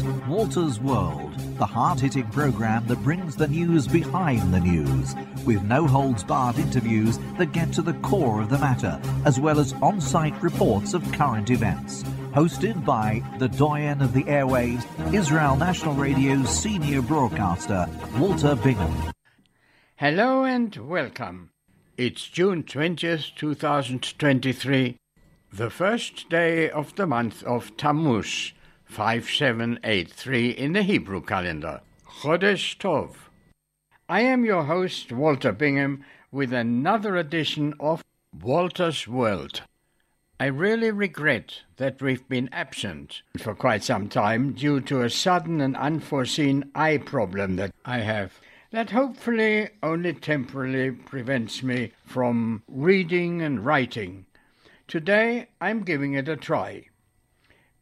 Walter's World, the hard hitting program that brings the news behind the news, with no holds barred interviews that get to the core of the matter, as well as on site reports of current events. Hosted by the doyen of the airways, Israel National Radio's senior broadcaster, Walter Bingham. Hello and welcome. It's June 20th, 2023, the first day of the month of Tammuz, 5783 in the Hebrew calendar, Chodesh Tov. I am your host, Walter Bingham, with another edition of Walter's World. I really regret that we've been absent for quite some time due to a sudden and unforeseen eye problem that I have that hopefully only temporarily prevents me from reading and writing. Today I'm giving it a try.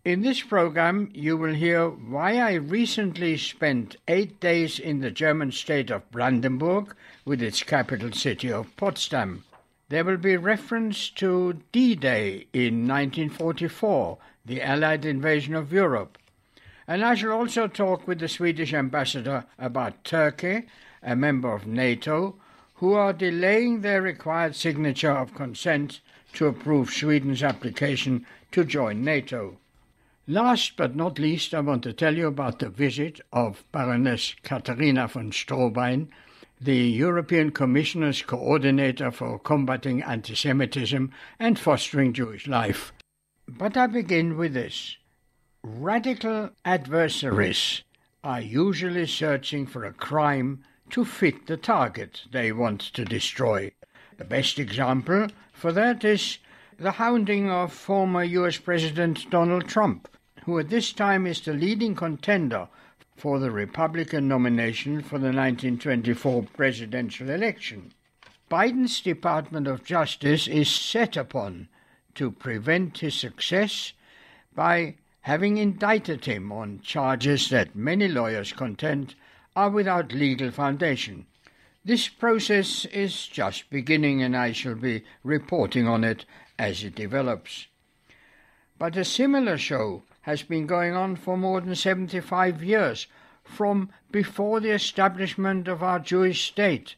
In this program, you will hear why I recently spent eight days in the German state of Brandenburg with its capital city of Potsdam. There will be reference to D Day in 1944, the Allied invasion of Europe. And I shall also talk with the Swedish ambassador about Turkey, a member of NATO, who are delaying their required signature of consent to approve Sweden's application to join NATO. Last but not least, I want to tell you about the visit of Baroness Katharina von Schnurbein, the European Commissioner's coordinator for combating anti Semitism and fostering Jewish life. But I begin with this. Radical adversaries are usually searching for a crime to fit the target they want to destroy. The best example for that is the hounding of former US President Donald Trump, who at this time is the leading contender for the Republican nomination for the 1924 presidential election. Biden's Department of Justice is set upon to prevent his success by having indicted him on charges that many lawyers contend are without legal foundation. This process is just beginning, and I shall be reporting on it as it develops. But a similar show has been going on for more than 75 years, from before the establishment of our Jewish state.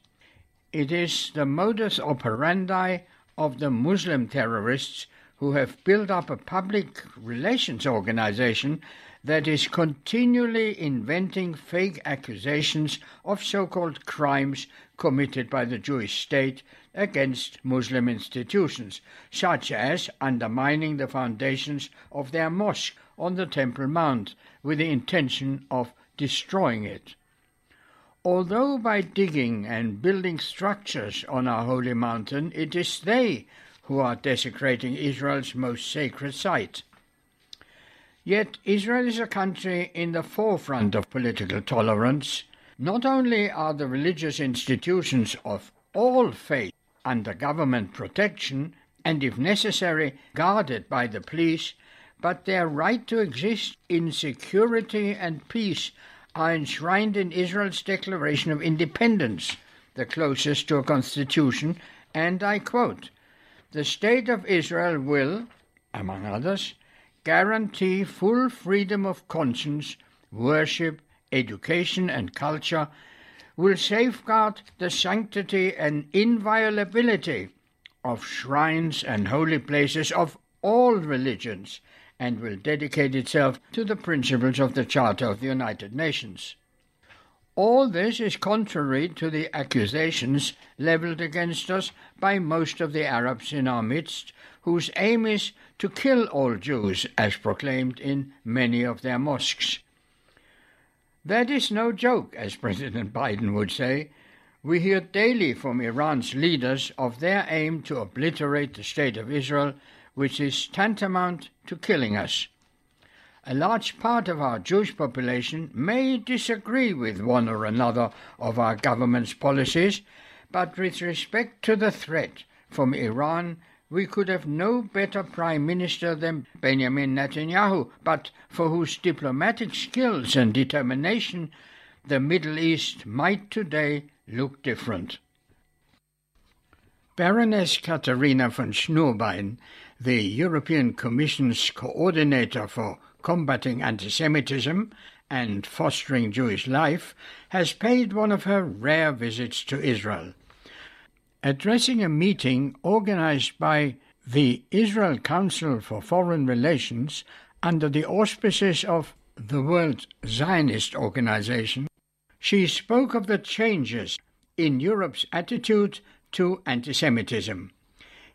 It is the modus operandi of the Muslim terrorists who have built up a public relations organization that is continually inventing fake accusations of so called crimes committed by the Jewish state against Muslim institutions, such as undermining the foundations of their mosque on the Temple Mount with the intention of destroying it. Although by digging and building structures on our holy mountain, it is they who are desecrating Israel's most sacred site. Yet Israel is a country in the forefront of political tolerance. Not only are the religious institutions of all faiths under government protection and, if necessary, guarded by the police, but their right to exist in security and peace are enshrined in Israel's Declaration of Independence, the closest to a constitution, and I quote, the State of Israel will, among others, guarantee full freedom of conscience, worship, education, and culture, will safeguard the sanctity and inviolability of shrines and holy places of all religions, and will dedicate itself to the principles of the Charter of the United Nations. All this is contrary to the accusations levelled against us by most of the Arabs in our midst, whose aim is to kill all Jews, as proclaimed in many of their mosques. That is no joke, as President Biden would say. We hear daily from Iran's leaders of their aim to obliterate the State of Israel, which is tantamount to killing us a large part of our Jewish population may disagree with one or another of our government's policies, but with respect to the threat from Iran, we could have no better prime minister than Benjamin Netanyahu, but for whose diplomatic skills and determination the Middle East might today look different. Baroness Katharina von Schnurbein, the European Commission's coordinator for Combating Anti-Semitism and Fostering Jewish Life, has paid one of her rare visits to Israel. Addressing a meeting organized by the Israel Council for Foreign Relations under the auspices of the World Zionist Organization, she spoke of the changes in Europe's attitude to anti Semitism.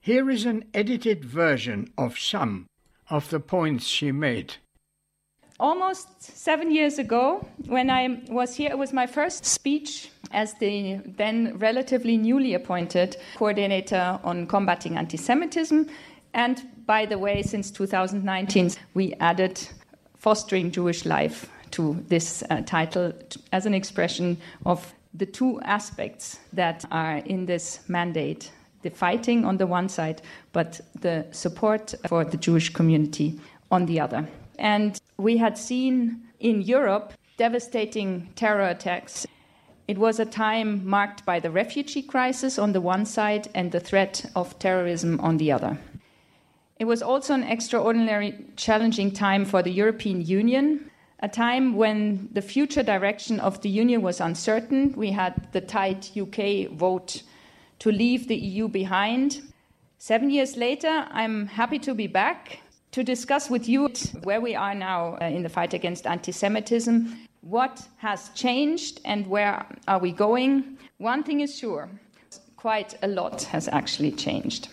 Here is an edited version of some of the points she made. Almost seven years ago, when I was here, it was my first speech as the then relatively newly appointed coordinator on combating anti Semitism. And by the way, since 2019, we added fostering Jewish life to this uh, title as an expression of the two aspects that are in this mandate the fighting on the one side, but the support for the Jewish community on the other. And we had seen in Europe devastating terror attacks. It was a time marked by the refugee crisis on the one side and the threat of terrorism on the other. It was also an extraordinary challenging time for the European Union, a time when the future direction of the Union was uncertain. We had the tight UK vote to leave the EU behind. Seven years later, I'm happy to be back to discuss with you where we are now uh, in the fight against anti Semitism, what has changed, and where are we going. One thing is sure quite a lot has actually changed.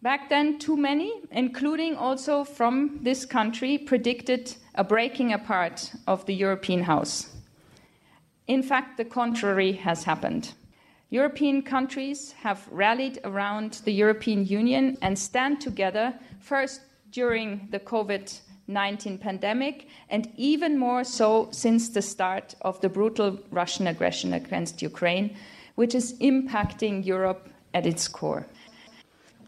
Back then, too many, including also from this country, predicted a breaking apart of the European house. In fact, the contrary has happened. European countries have rallied around the European Union and stand together, first during the COVID 19 pandemic, and even more so since the start of the brutal Russian aggression against Ukraine, which is impacting Europe at its core.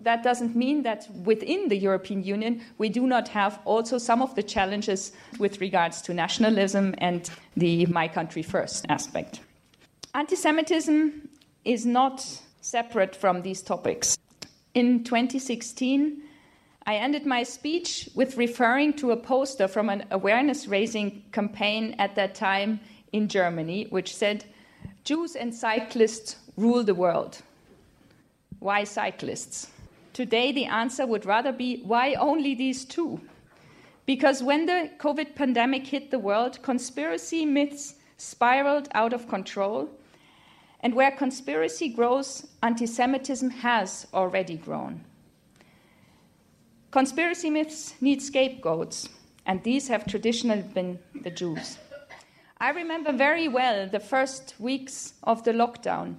That doesn't mean that within the European Union we do not have also some of the challenges with regards to nationalism and the my country first aspect. Anti Semitism is not separate from these topics. In 2016, I ended my speech with referring to a poster from an awareness raising campaign at that time in Germany, which said, Jews and cyclists rule the world. Why cyclists? Today, the answer would rather be why only these two? Because when the COVID pandemic hit the world, conspiracy myths spiraled out of control. And where conspiracy grows, anti Semitism has already grown. Conspiracy myths need scapegoats, and these have traditionally been the Jews. I remember very well the first weeks of the lockdown.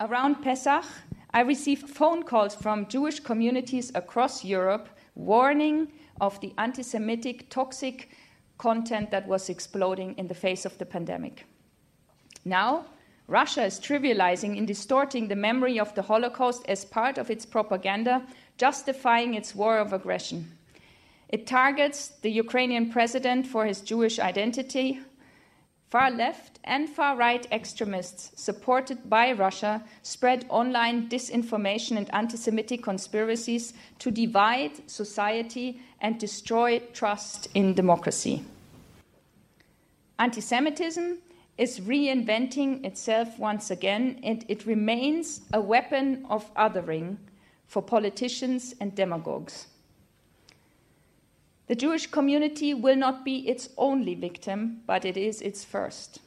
Around Pesach, I received phone calls from Jewish communities across Europe warning of the anti Semitic, toxic content that was exploding in the face of the pandemic. Now, Russia is trivializing and distorting the memory of the Holocaust as part of its propaganda justifying its war of aggression. It targets the Ukrainian president for his Jewish identity. Far left and far right extremists supported by Russia spread online disinformation and anti Semitic conspiracies to divide society and destroy trust in democracy. Anti Semitism is reinventing itself once again, and it remains a weapon of othering for politicians and demagogues. The Jewish community will not be its only victim, but it is its first.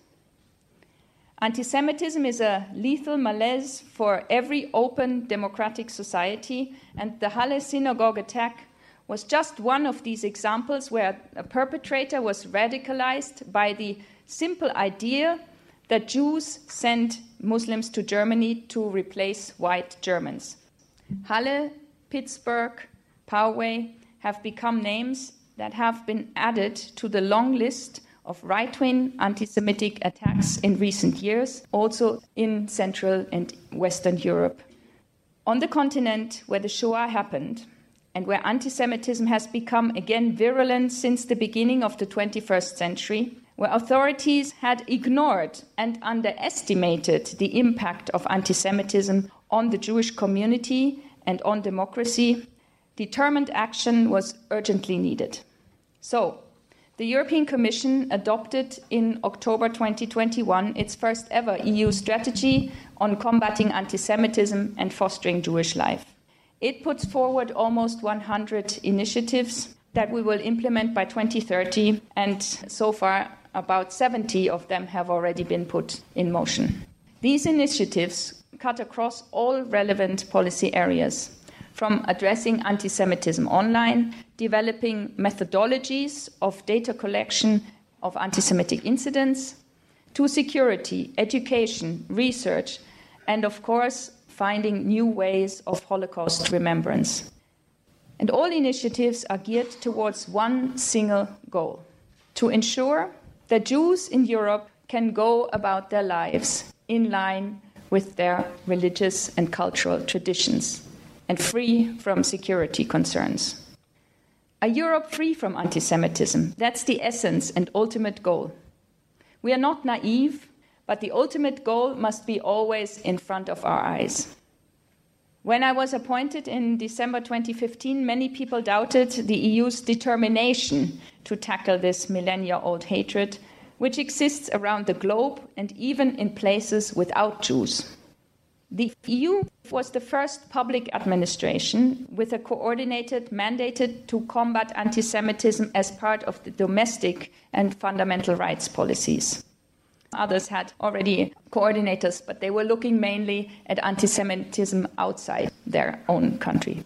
Anti Semitism is a lethal malaise for every open democratic society, and the Halle synagogue attack was just one of these examples where a perpetrator was radicalized by the simple idea that Jews sent Muslims to Germany to replace white Germans. Halle, Pittsburgh, Poway have become names that have been added to the long list of right wing anti Semitic attacks in recent years, also in Central and Western Europe. On the continent where the Shoah happened, and where anti Semitism has become again virulent since the beginning of the 21st century, where authorities had ignored and underestimated the impact of anti Semitism on the Jewish community and on democracy, determined action was urgently needed. So, The European Commission adopted in October 2021 its first ever EU strategy on combating anti Semitism and fostering Jewish life. It puts forward almost 100 initiatives that we will implement by 2030, and so far, about 70 of them have already been put in motion. These initiatives cut across all relevant policy areas, from addressing anti Semitism online, developing methodologies of data collection of anti Semitic incidents, to security, education, research, and of course, finding new ways of Holocaust remembrance. And all initiatives are geared towards one single goal to ensure that Jews in Europe can go about their lives in line with their religious and cultural traditions and free from security concerns. A Europe free from anti Semitism, that's the essence and ultimate goal. We are not naive, but the ultimate goal must be always in front of our eyes. When I was appointed in December 2015, many people doubted the EU's determination to tackle this millennia old hatred, which exists around the globe and even in places without Jews. The EU was the first public administration with a coordinated mandate to combat anti Semitism as part of the domestic and fundamental rights policies. Others had already coordinators, but they were looking mainly at anti Semitism outside their own country.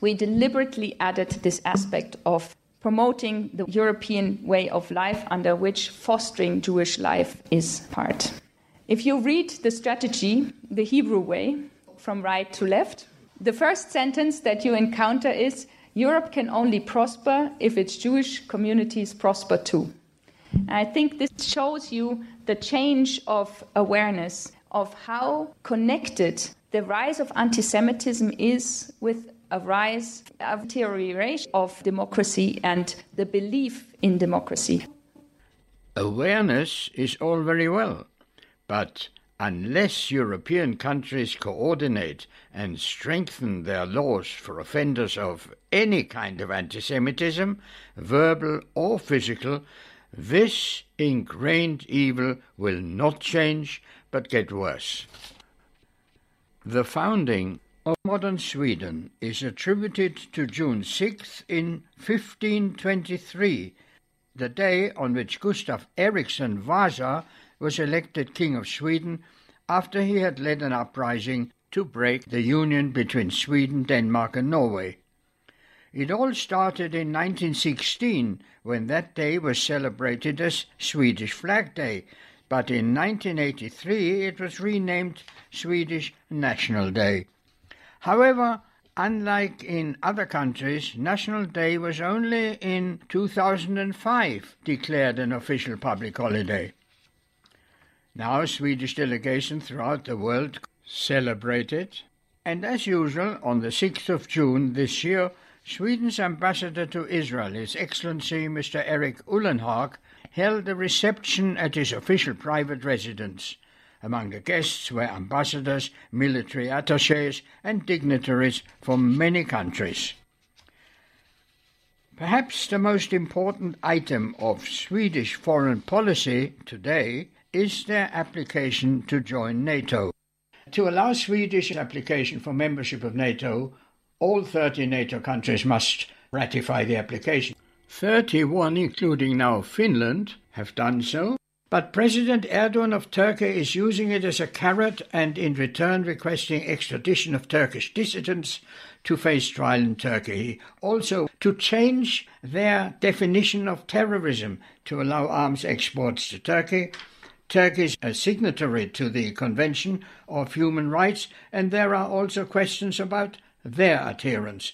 We deliberately added this aspect of promoting the European way of life under which fostering Jewish life is part. If you read the strategy, the Hebrew way, from right to left, the first sentence that you encounter is Europe can only prosper if its Jewish communities prosper too. And I think this shows you the change of awareness of how connected the rise of anti Semitism is with a rise of deterioration of democracy and the belief in democracy. Awareness is all very well, but unless European countries coordinate and strengthen their laws for offenders of any kind of anti Semitism, verbal or physical, this ingrained evil will not change but get worse. The founding of modern Sweden is attributed to June 6th in 1523, the day on which Gustav Eriksson Vasa was elected King of Sweden after he had led an uprising to break the union between Sweden, Denmark, and Norway. It all started in 1916 when that day was celebrated as Swedish Flag Day, but in 1983 it was renamed Swedish National Day. However, unlike in other countries, National Day was only in 2005 declared an official public holiday. Now, Swedish delegation throughout the world celebrate it, and as usual, on the 6th of June this year, Sweden's ambassador to Israel, His Excellency Mr. Erik Ullenhag, held a reception at his official private residence. Among the guests were ambassadors, military attaches, and dignitaries from many countries. Perhaps the most important item of Swedish foreign policy today is their application to join NATO. To allow Swedish application for membership of NATO, all 30 NATO countries must ratify the application. 31, including now Finland, have done so, but President Erdogan of Turkey is using it as a carrot and in return requesting extradition of Turkish dissidents to face trial in Turkey. Also, to change their definition of terrorism to allow arms exports to Turkey Turkey is a signatory to the Convention of Human Rights, and there are also questions about their adherence.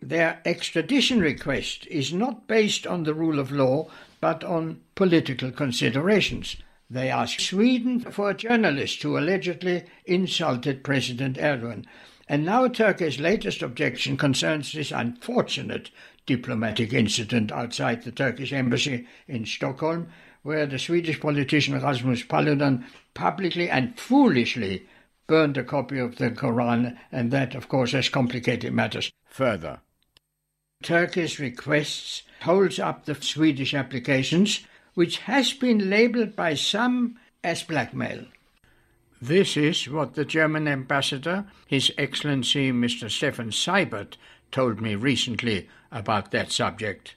Their extradition request is not based on the rule of law, but on political considerations. They ask Sweden for a journalist who allegedly insulted President Erdogan. And now Turkey's latest objection concerns this unfortunate diplomatic incident outside the Turkish embassy in Stockholm, where the Swedish politician Rasmus Paludan publicly and foolishly burned a copy of the Quran, and that, of course, has complicated matters further. Turkey's requests holds up the Swedish applications, which has been labeled by some as blackmail. This is what the German ambassador, His Excellency Mr. Steffen Seibert, told me recently about that subject.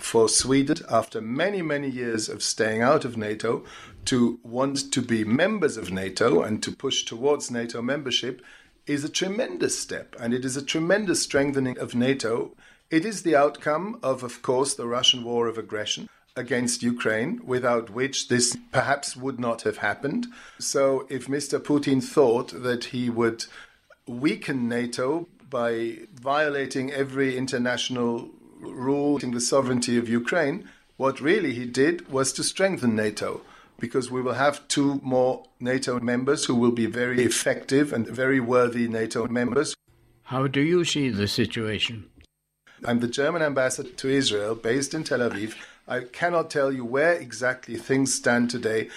For Sweden, after many, many years of staying out of NATO, to want to be members of NATO and to push towards NATO membership is a tremendous step, and it is a tremendous strengthening of NATO. It is the outcome of, of course, the Russian war of aggression against Ukraine, without which this perhaps would not have happened. So, if Mr. Putin thought that he would weaken NATO by violating every international rule, the sovereignty of Ukraine, what really he did was to strengthen NATO because we will have two more NATO members who will be very effective and very worthy NATO members. How do you see the situation? I'm the German ambassador to Israel, based in Tel Aviv. I cannot tell you where exactly things stand today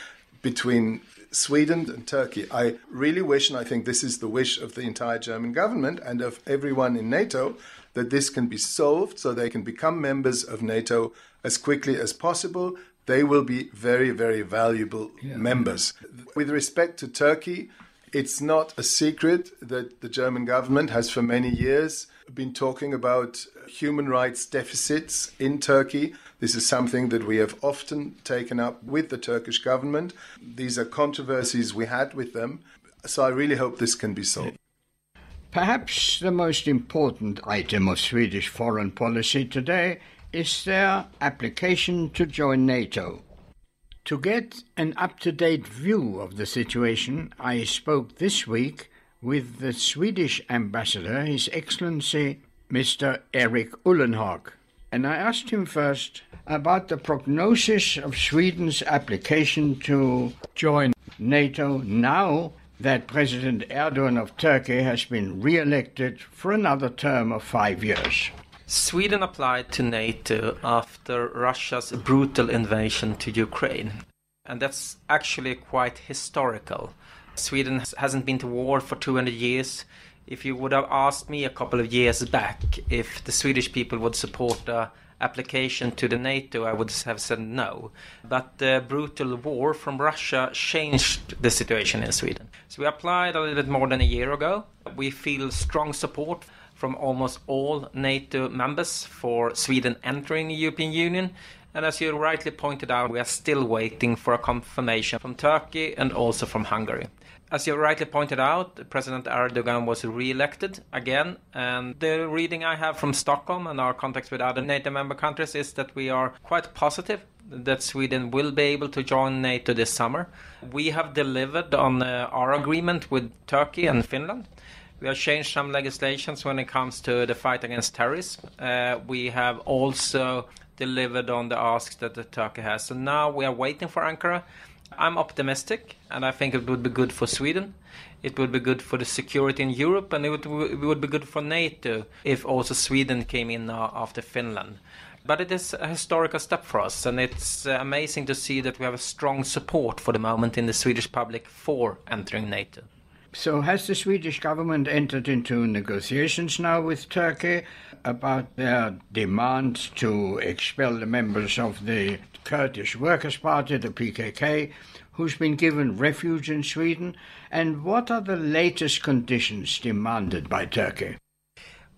between Sweden and Turkey. I really wish, and I think this is the wish of the entire German government and of everyone in NATO, that this can be solved so they can become members of NATO as quickly as possible they will be very, very valuable yeah. members. With respect to Turkey, it's not a secret that the German government has for many years been talking about human rights deficits in Turkey. This is something that we have often taken up with the Turkish government. These are controversies we had with them. So I really hope this can be solved. Perhaps the most important item of Swedish foreign policy today is their application to join NATO. To get an up to date view of the situation, I spoke this week with the Swedish ambassador, His Excellency Mr. Erik Ullenhag, and I asked him first about the prognosis of Sweden's application to join NATO now that President Erdogan of Turkey has been re elected for another term of five years. Sweden applied to NATO after Russia's brutal invasion to Ukraine. And that's actually quite historical. Sweden hasn't been to war for 200 years. If you would have asked me a couple of years back if the Swedish people would support the application to the NATO, I would have said no. But the brutal war from Russia changed the situation in Sweden. So we applied a little bit more than a year ago. We feel strong support from almost all NATO members for Sweden entering the European Union. And as you rightly pointed out, we are still waiting for a confirmation from Turkey and also from Hungary. As you rightly pointed out, President Erdogan was re elected again. And the reading I have from Stockholm and our contacts with other NATO member countries is that we are quite positive that Sweden will be able to join NATO this summer. We have delivered on uh, our agreement with Turkey and Finland. We have changed some legislations when it comes to the fight against terrorism. Uh, we have also delivered on the asks that the Turkey has. So now we are waiting for Ankara. I'm optimistic, and I think it would be good for Sweden. It would be good for the security in Europe, and it would, it would be good for NATO if also Sweden came in uh, after Finland. But it is a historical step for us, and it's uh, amazing to see that we have a strong support for the moment in the Swedish public for entering NATO. So, has the Swedish government entered into negotiations now with Turkey about their demand to expel the members of the Kurdish Workers' Party, the PKK, who's been given refuge in Sweden? And what are the latest conditions demanded by Turkey?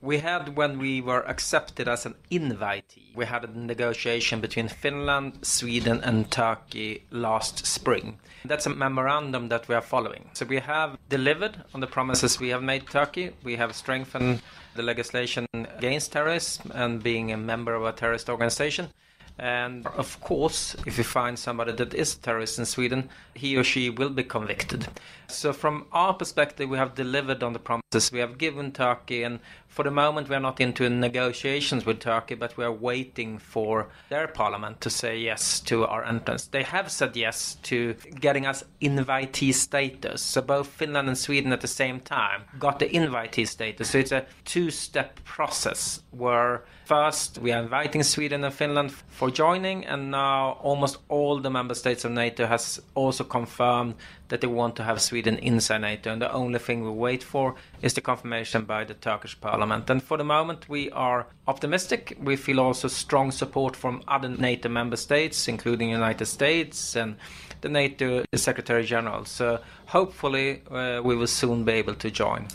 We had, when we were accepted as an invitee, we had a negotiation between Finland, Sweden, and Turkey last spring. That's a memorandum that we are following. So we have delivered on the promises we have made Turkey. We have strengthened the legislation against terrorism and being a member of a terrorist organization. And of course, if you find somebody that is a terrorist in Sweden, he or she will be convicted. So, from our perspective, we have delivered on the promises we have given Turkey. And for the moment, we are not into negotiations with Turkey, but we are waiting for their parliament to say yes to our entrance. They have said yes to getting us invitee status. So, both Finland and Sweden at the same time got the invitee status. So, it's a two step process where First, we are inviting Sweden and Finland for joining, and now almost all the member states of NATO has also confirmed that they want to have Sweden inside NATO. And the only thing we wait for is the confirmation by the Turkish parliament. And for the moment, we are optimistic. We feel also strong support from other NATO member states, including United States and the NATO Secretary General. So hopefully, uh, we will soon be able to join.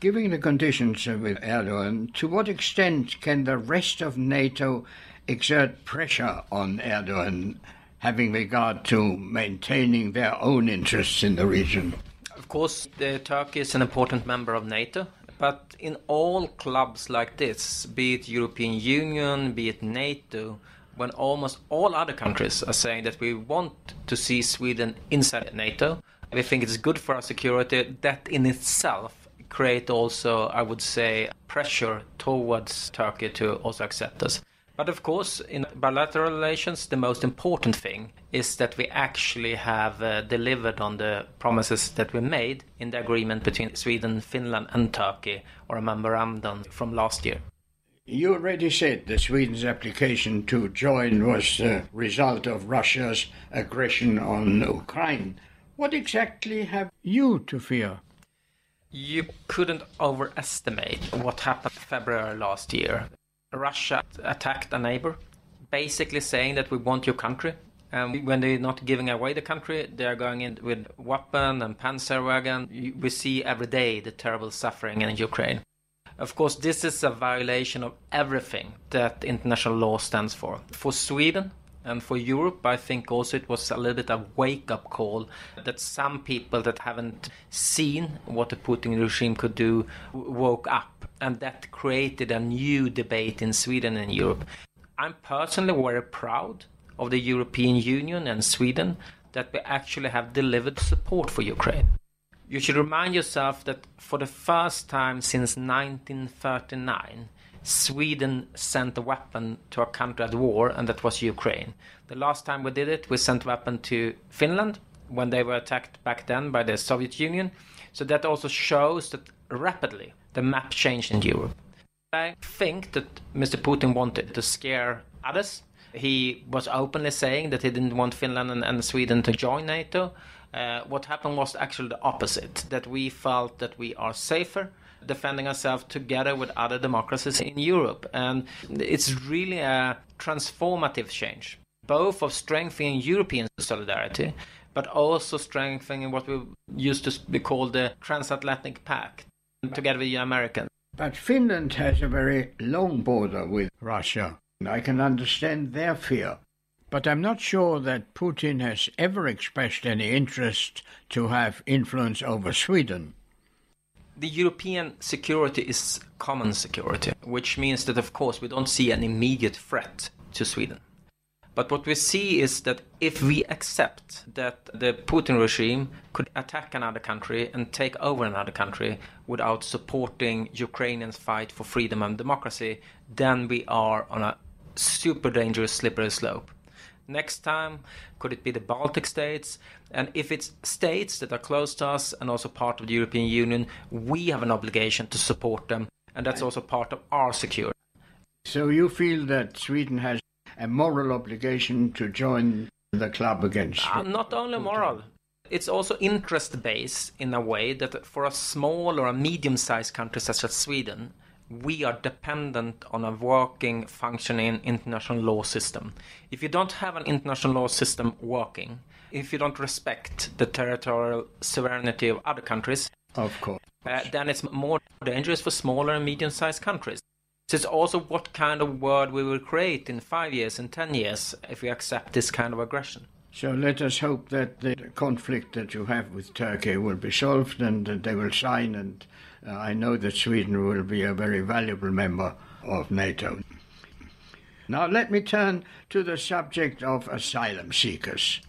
Given the conditions with Erdogan, to what extent can the rest of NATO exert pressure on Erdogan, having regard to maintaining their own interests in the region? Of course, Turkey is an important member of NATO, but in all clubs like this, be it European Union, be it NATO, when almost all other countries are saying that we want to see Sweden inside NATO, we think it's good for our security, that in itself create also, I would say, pressure towards Turkey to also accept us. But of course, in bilateral relations, the most important thing is that we actually have uh, delivered on the promises that we made in the agreement between Sweden, Finland, and Turkey, or a memorandum from last year. You already said that Sweden's application to join was the result of Russia's aggression on Ukraine. What exactly have you to fear? You couldn't overestimate what happened February last year. Russia attacked a neighbor, basically saying that we want your country. And when they're not giving away the country, they're going in with weapon and panzer wagon. We see every day the terrible suffering in Ukraine. Of course, this is a violation of everything that international law stands for. For Sweden, and for Europe, I think also it was a little bit of wake up call that some people that haven't seen what the Putin regime could do woke up. And that created a new debate in Sweden and Europe. I'm personally very proud of the European Union and Sweden that we actually have delivered support for Ukraine. You should remind yourself that for the first time since 1939, Sweden sent a weapon to a country at war, and that was Ukraine. The last time we did it, we sent a weapon to Finland when they were attacked back then by the Soviet Union. So that also shows that rapidly the map changed in Europe. I think that Mr. Putin wanted to scare others. He was openly saying that he didn't want Finland and, and Sweden to join NATO. Uh, what happened was actually the opposite that we felt that we are safer defending ourselves together with other democracies in Europe. And it's really a transformative change, both of strengthening European solidarity, but also strengthening what we used to be called the transatlantic pact together with the Americans. But Finland has a very long border with Russia. I can understand their fear. But I'm not sure that Putin has ever expressed any interest to have influence over Sweden the European security is common security, which means that, of course, we don't see an immediate threat to Sweden. But what we see is that if we accept that the Putin regime could attack another country and take over another country without supporting Ukrainians' fight for freedom and democracy, then we are on a super dangerous slippery slope. Next time, could it be the Baltic states? And if it's states that are close to us and also part of the European Union, we have an obligation to support them, and that's also part of our security. So you feel that Sweden has a moral obligation to join the club against? Uh, not only moral. It's also interest based in a way that for a small or a medium sized country such as Sweden, we are dependent on a working, functioning international law system. If you don't have an international law system working, if you don't respect the territorial sovereignty of other countries, of course, uh, then it's more dangerous for smaller and medium-sized countries. So it's also what kind of world we will create in five years and ten years if we accept this kind of aggression. So let us hope that the conflict that you have with Turkey will be solved and that they will sign and I know that Sweden will be a very valuable member of NATO. Now, let me turn to the subject of asylum seekers.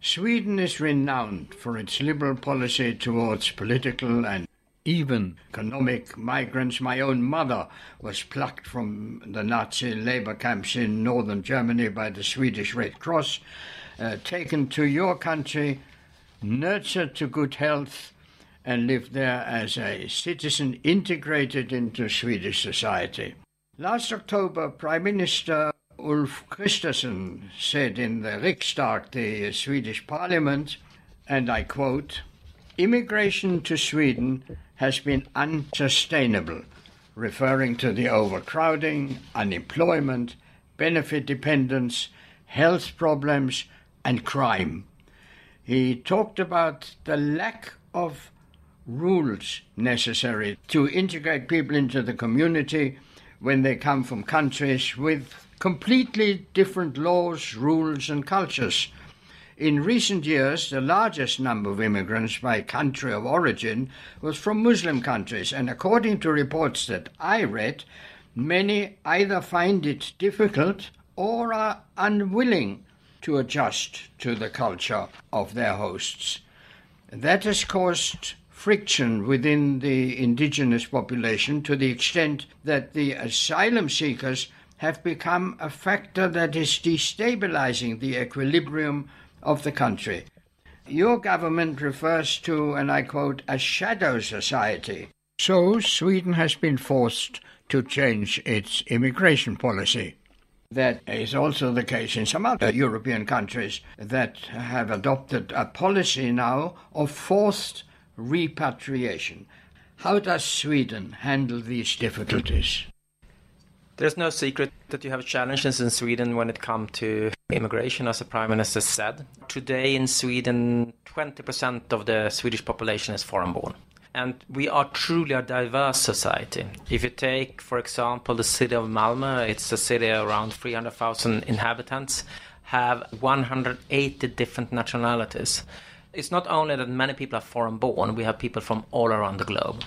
Sweden is renowned for its liberal policy towards political and even economic migrants. My own mother was plucked from the Nazi labor camps in northern Germany by the Swedish Red Cross, uh, taken to your country, nurtured to good health, and lived there as a citizen integrated into Swedish society. Last October, Prime Minister Ulf Kristersson said in the Riksdag, the Swedish parliament, and I quote, Immigration to Sweden has been unsustainable, referring to the overcrowding, unemployment, benefit dependence, health problems, and crime. He talked about the lack of rules necessary to integrate people into the community when they come from countries with completely different laws, rules, and cultures. In recent years, the largest number of immigrants by country of origin was from Muslim countries, and according to reports that I read, many either find it difficult or are unwilling to adjust to the culture of their hosts. That has caused friction within the indigenous population to the extent that the asylum seekers have become a factor that is destabilizing the equilibrium of the country. Your government refers to, and I quote, a shadow society. So Sweden has been forced to change its immigration policy. That is also the case in some other European countries that have adopted a policy now of forced repatriation. How does Sweden handle these difficulties? There's no secret that you have challenges in Sweden when it comes to immigration, as the Prime Minister said. Today in Sweden, 20% of the Swedish population is foreign born. And we are truly a diverse society. If you take, for example, the city of Malmö, it's a city around 300,000 inhabitants, have 180 different nationalities. It's not only that many people are foreign born, we have people from all around the globe.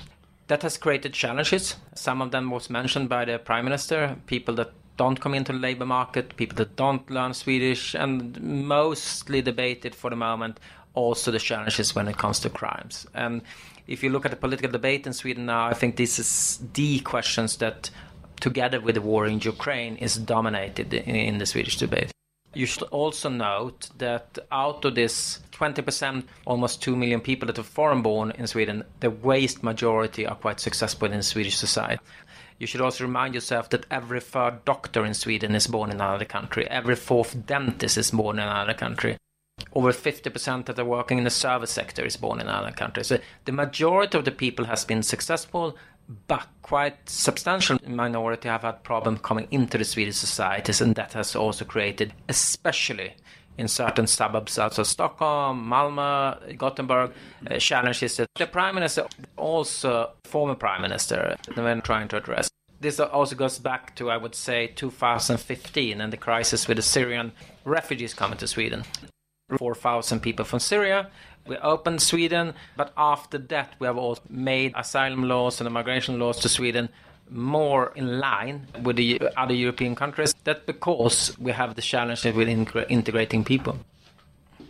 That has created challenges. Some of them was mentioned by the Prime Minister, people that don't come into the labor market, people that don't learn Swedish, and mostly debated for the moment also the challenges when it comes to crimes. And if you look at the political debate in Sweden now, I think this is the questions that, together with the war in Ukraine, is dominated in the Swedish debate. You should also note that out of this 20%, almost 2 million people that are foreign born in Sweden, the vast majority are quite successful in Swedish society. You should also remind yourself that every third doctor in Sweden is born in another country. Every fourth dentist is born in another country. Over 50% that are working in the service sector is born in another country. So the majority of the people has been successful but quite substantial minority have had problems coming into the Swedish societies, and that has also created, especially in certain suburbs outside of Stockholm, Malmö, Gothenburg, uh, challenges that the prime minister, also former prime minister, when trying to address. This also goes back to, I would say, 2015 and the crisis with the Syrian refugees coming to Sweden. 4,000 people from Syria we opened Sweden, but after that, we have also made asylum laws and immigration laws to Sweden more in line with the other European countries. That's because we have the challenges with integrating people.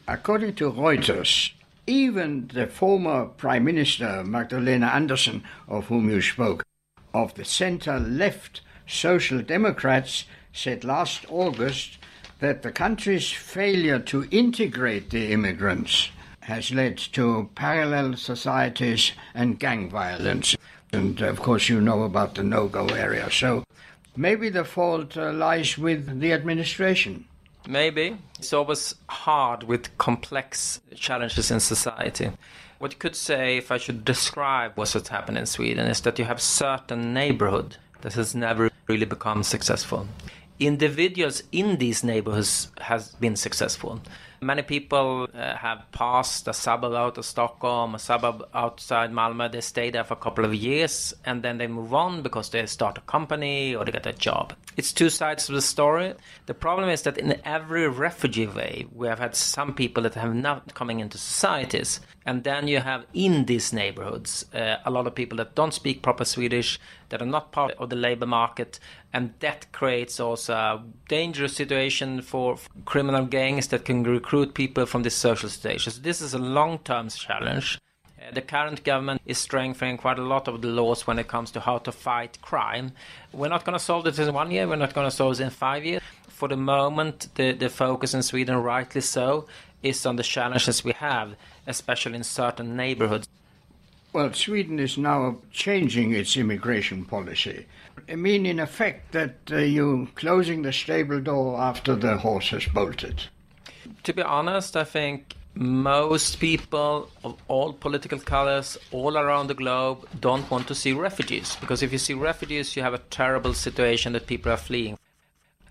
According to Reuters, even the former Prime Minister Magdalena Andersson, of whom you spoke, of the center left Social Democrats, said last August that the country's failure to integrate the immigrants has led to parallel societies and gang violence. And of course, you know about the no go area. So maybe the fault uh, lies with the administration. Maybe. It's always hard with complex challenges in society. What you could say, if I should describe what's happened in Sweden, is that you have certain neighborhood that has never really become successful. Individuals in these neighborhoods has been successful. Many people uh, have passed a suburb out of Stockholm, a suburb outside Malmö. They stay there for a couple of years and then they move on because they start a company or they get a job. It's two sides of the story. The problem is that in every refugee wave, we have had some people that have not coming into societies. And then you have in these neighborhoods uh, a lot of people that don't speak proper Swedish, that are not part of the labor market, and that creates also a dangerous situation for criminal gangs that can recruit people from this social station. So this is a long-term challenge. Uh, the current government is strengthening quite a lot of the laws when it comes to how to fight crime. We're not going to solve this in one year. We're not going to solve it in five years. For the moment, the, the focus in Sweden, rightly so, is on the challenges we have, especially in certain neighborhoods. Well, Sweden is now changing its immigration policy. I mean, in effect, that uh, you closing the stable door after the horse has bolted. To be honest, I think most people of all political colors all around the globe don't want to see refugees because if you see refugees, you have a terrible situation that people are fleeing.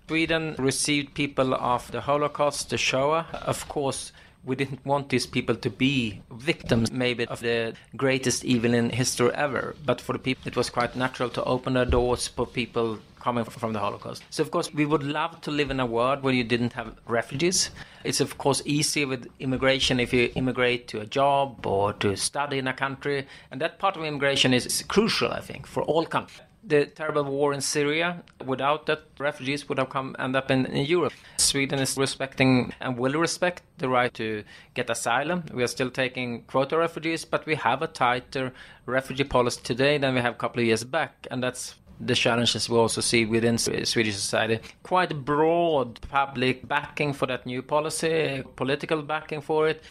Sweden received people of the Holocaust, the Shoah. Of course, we didn't want these people to be victims maybe of the greatest evil in history ever. But for the people it was quite natural to open their doors for people coming from the holocaust. So of course we would love to live in a world where you didn't have refugees. It's of course easy with immigration if you immigrate to a job or to study in a country. And that part of immigration is crucial i think for all countries the terrible war in Syria. Without that, refugees would have come end up in, in, Europe. Sweden is respecting and will respect the right to get asylum. We are still taking quota refugees, but we have a tighter refugee policy today than we have a couple of years back, and that's the challenges we also see within Swedish society. Quite broad public backing for that new policy, political backing for it.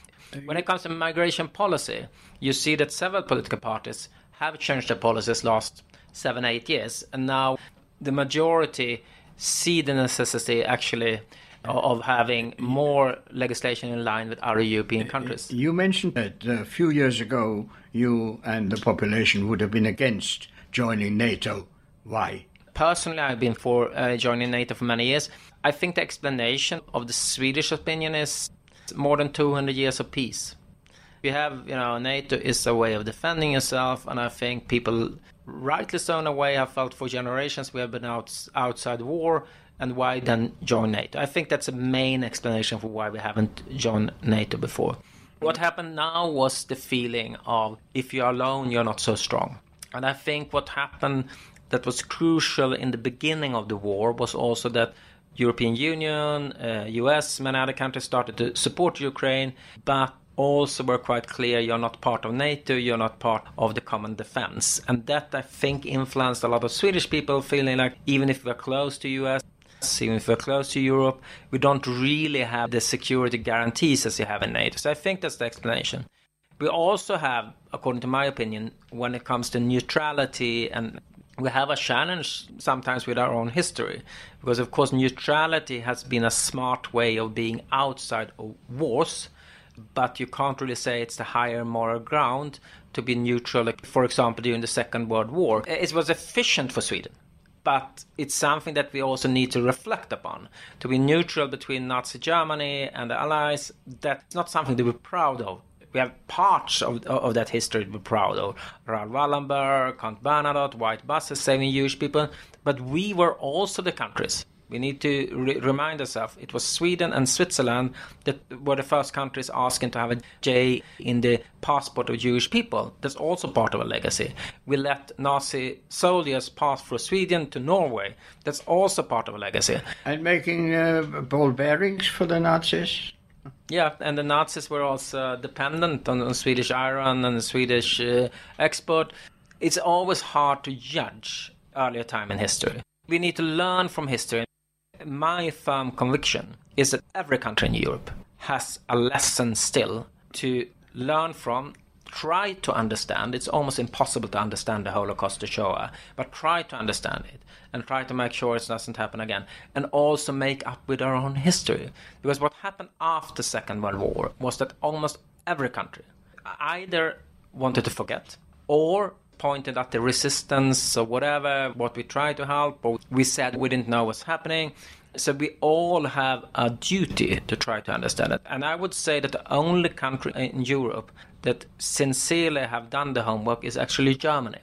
When it comes to migration policy, you see that several political parties have changed their policies last seven, eight years. And now the majority see the necessity actually of having more legislation in line with other European countries. You mentioned that a few years ago you and the population would have been against joining NATO. Why? Personally, I've been for uh, joining NATO for many years. I think the explanation of the Swedish opinion is more than 200 years of peace. We have, you know, NATO is a way of defending yourself, and I think people rightly so in a way have felt for generations we have been out, outside war and why then join NATO. I think that's a main explanation for why we haven't joined NATO before. What happened now was the feeling of if you're alone, you're not so strong. And I think what happened that was crucial in the beginning of the war was also that European Union, uh, US, many other countries started to support Ukraine, but also were quite clear you're not part of NATO, you're not part of the common defense. And that I think influenced a lot of Swedish people feeling like even if we're close to US, even if we're close to Europe, we don't really have the security guarantees as you have in NATO. So I think that's the explanation. We also have, according to my opinion, when it comes to neutrality and we have a challenge sometimes with our own history because of course neutrality has been a smart way of being outside of wars but you can't really say it's the higher moral ground to be neutral. For example, during the Second World War, it was efficient for Sweden. But it's something that we also need to reflect upon. To be neutral between Nazi Germany and the Allies, that's not something to be proud of. We have parts of, of that history to be proud of. Raoul Wallenberg, Count Bernadotte, white buses saving Jewish people. But we were also the countries we need to re- remind ourselves it was Sweden and Switzerland that were the first countries asking to have a J in the passport of Jewish people. That's also part of a legacy. We let Nazi soldiers pass through Sweden to Norway. That's also part of a legacy. And making uh, ball bearings for the Nazis? Yeah, and the Nazis were also dependent on, on Swedish iron and Swedish uh, export. It's always hard to judge earlier time in history. We need to learn from history my firm conviction is that every country in Europe has a lesson still to learn from, try to understand. It's almost impossible to understand the Holocaust to Shoah, but try to understand it and try to make sure it doesn't happen again. And also make up with our own history. Because what happened after Second World War was that almost every country either wanted to forget or pointed at the resistance or whatever, what we tried to help, or we said we didn't know what's happening. So we all have a duty to try to understand it. And I would say that the only country in Europe that sincerely have done the homework is actually Germany.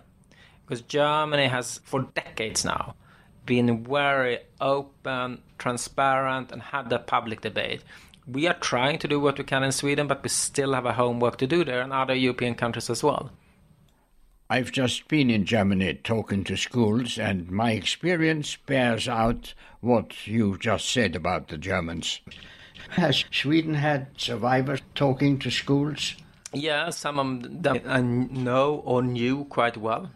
Because Germany has, for decades now, been very open, transparent, and had the public debate. We are trying to do what we can in Sweden, but we still have a homework to do there and other European countries as well. I've just been in Germany talking to schools, and my experience bears out what you just said about the Germans. Has Sweden had survivors talking to schools? Yeah, some of them I know or knew quite well.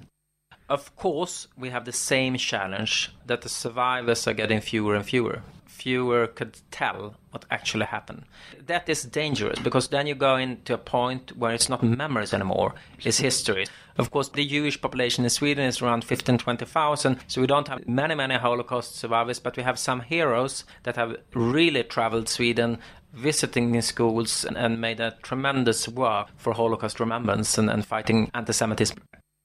Of course, we have the same challenge that the survivors are getting fewer and fewer. Fewer could tell what actually happened. That is dangerous because then you go into a point where it's not memories anymore, it's history. Of course, the Jewish population in Sweden is around 15, 20,000, so we don't have many, many Holocaust survivors, but we have some heroes that have really traveled Sweden, visiting in schools, and, and made a tremendous work for Holocaust remembrance and, and fighting anti Semitism.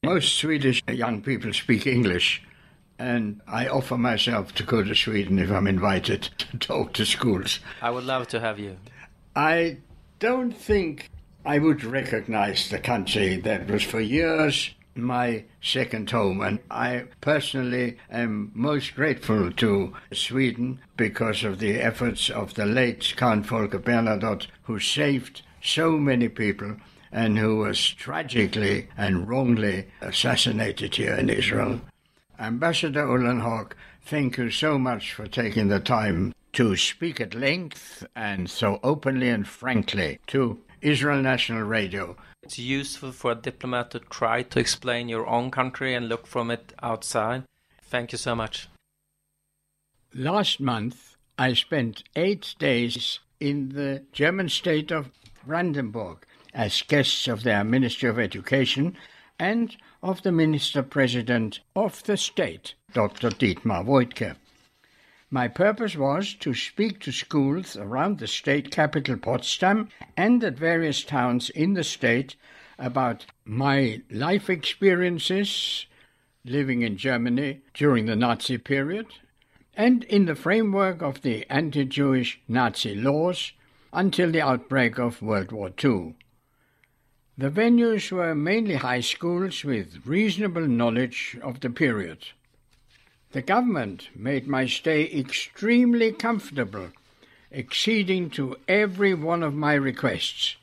Most Swedish young people speak English, and I offer myself to go to Sweden if I'm invited to talk to schools. I would love to have you. I don't think I would recognize the country that was for years my second home, and I personally am most grateful to Sweden because of the efforts of the late Count Folke Bernadotte, who saved so many people and who was tragically and wrongly assassinated here in Israel. Ambassador Ullenhag, thank you so much for taking the time to speak at length and so openly and frankly to Israel National Radio. It's useful for a diplomat to try to explain your own country and look from it outside. Thank you so much. Last month, I spent eight days in the German state of Brandenburg as guests of their Ministry of Education and of the Minister President of the state, Dr. Dietmar Woidke. My purpose was to speak to schools around the state capital Potsdam and at various towns in the state about my life experiences living in Germany during the Nazi period and in the framework of the anti Jewish Nazi laws until the outbreak of World War II. The venues were mainly high schools with reasonable knowledge of the period. The government made my stay extremely comfortable, acceding to every one of my requests.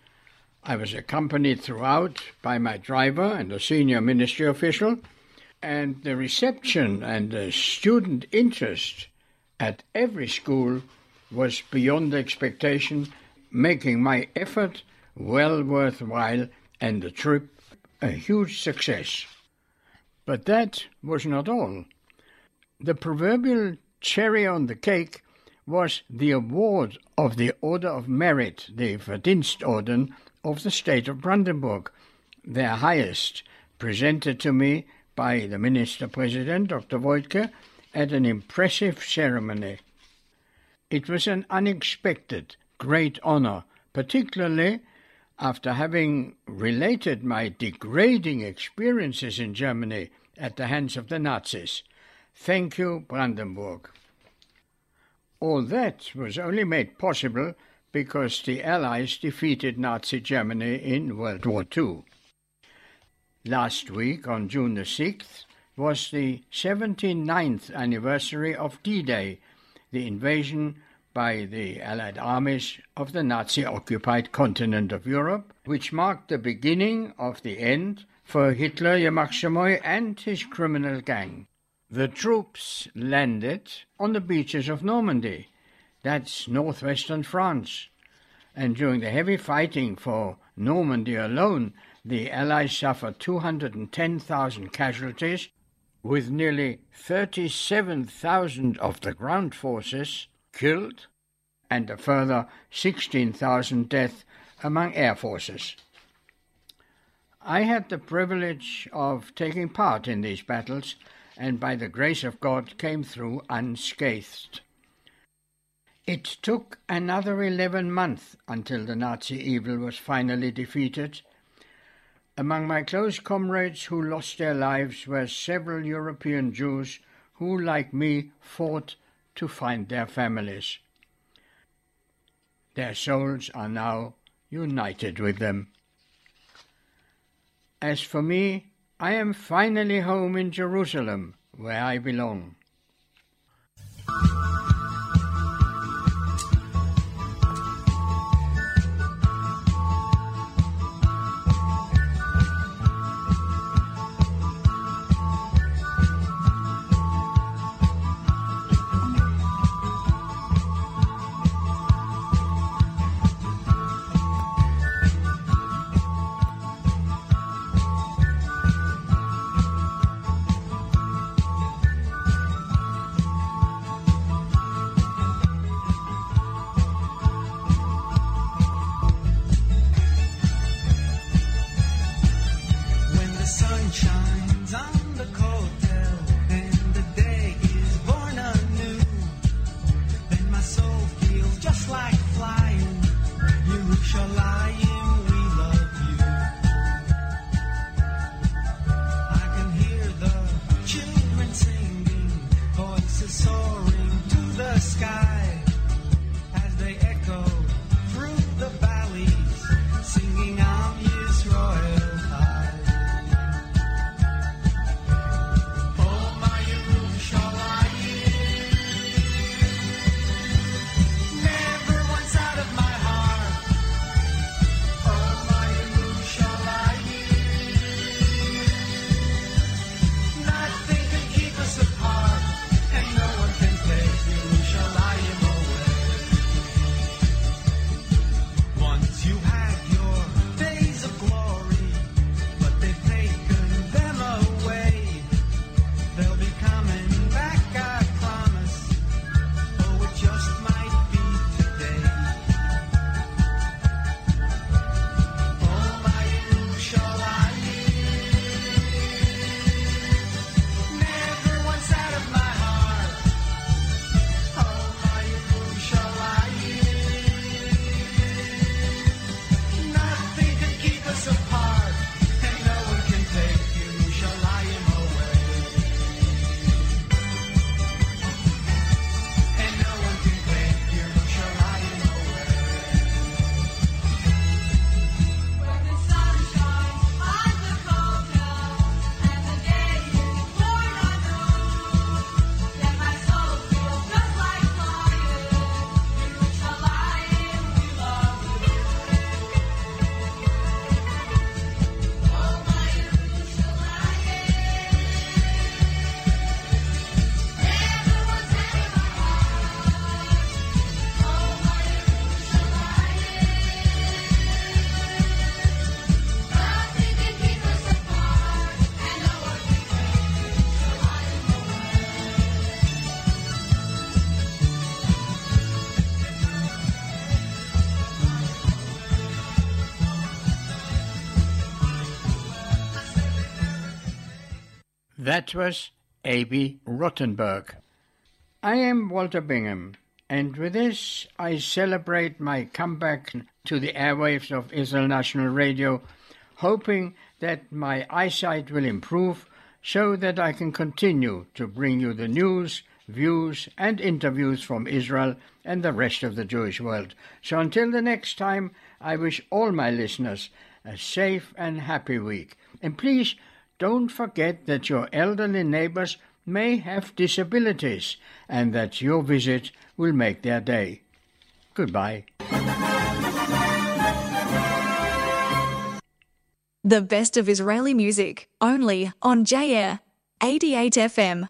I was accompanied throughout by my driver and a senior ministry official, and the reception and the student interest at every school was beyond expectation, making my effort well worthwhile and the trip a huge success. But that was not all. The proverbial cherry on the cake was the award of the Order of Merit, the Verdienstorden of the state of Brandenburg, their highest, presented to me by the Minister President, Dr. Woidke, at an impressive ceremony. It was an unexpected, great honor, particularly after having related my degrading experiences in Germany at the hands of the Nazis. Thank you, Brandenburg. All that was only made possible because the Allies defeated Nazi Germany in World War II. Last week, on June the 6th, was the 79th anniversary of D Day, the invasion by the Allied armies of the Nazi occupied continent of Europe, which marked the beginning of the end for Hitler, Yermak and his criminal gang. The troops landed on the beaches of Normandy, that's northwestern France, and during the heavy fighting for Normandy alone, the Allies suffered 210,000 casualties, with nearly 37,000 of the ground forces killed and a further 16,000 deaths among air forces. I had the privilege of taking part in these battles and by the grace of God came through unscathed. It took another 11 months until the Nazi evil was finally defeated. Among my close comrades who lost their lives were several European Jews who, like me, fought to find their families. Their souls are now united with them. As for me, I am finally home in Jerusalem, where I belong. That was A.B. Rottenberg. I am Walter Bingham, and with this I celebrate my comeback to the airwaves of Israel National Radio, hoping that my eyesight will improve so that I can continue to bring you the news, views, and interviews from Israel and the rest of the Jewish world. So until the next time, I wish all my listeners a safe and happy week. And please don't forget that your elderly neighbors may have disabilities and that your visit will make their day. Goodbye. The best of Israeli music, only on JAIR 88 FM.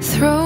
throw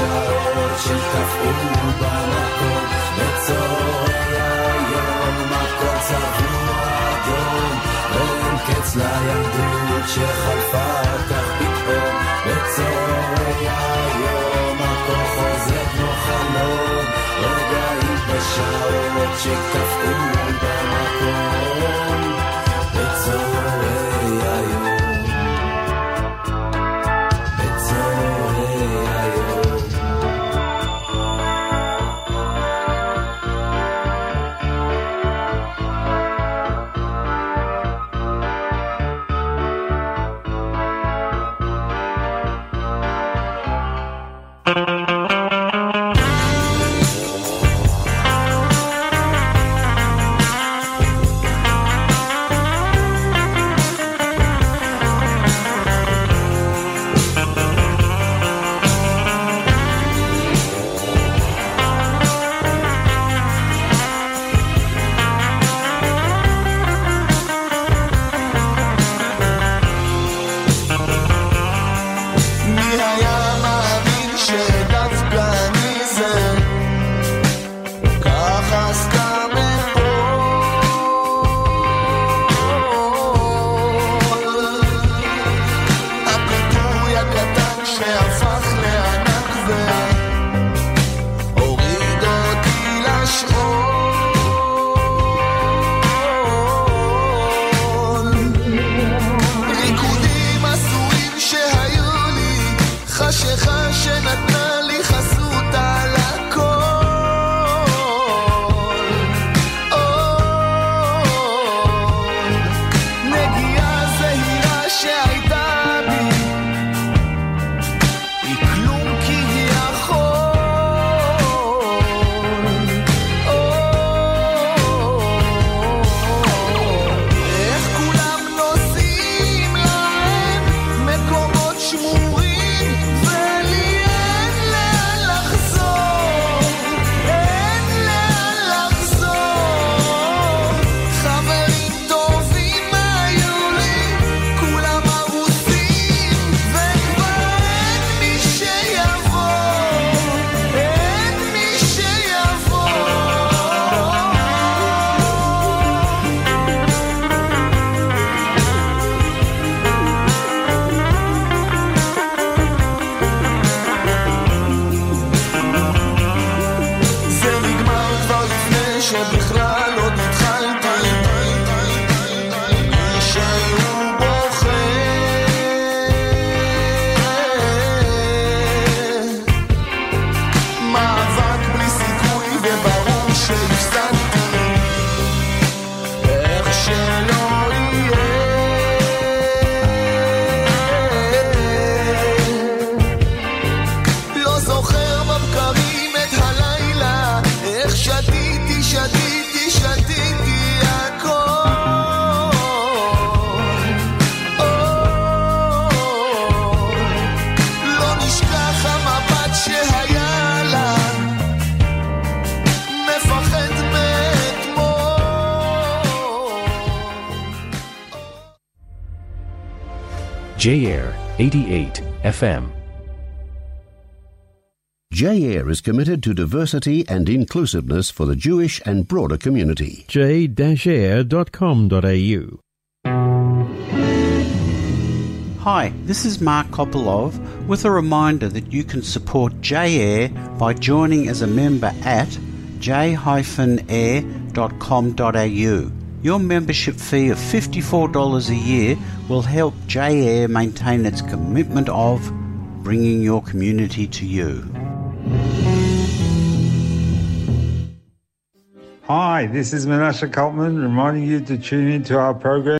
השעות שקפאו במקום בצהרי היום הכל צבוע אדום ואין קץ לילדות שחלפה כך פתאום בצהרי היום הכל חוזר כמו חלום רגעים בשעות שקפאו 88 FM. J-Air is committed to diversity and inclusiveness for the Jewish and broader community. j-air.com.au. Hi, this is Mark Kopolov with a reminder that you can support J-Air by joining as a member at j-air.com.au. Your membership fee of $54 a year will help J-Air maintain its commitment of bringing your community to you. Hi, this is Menashe Kaltman reminding you to tune into our program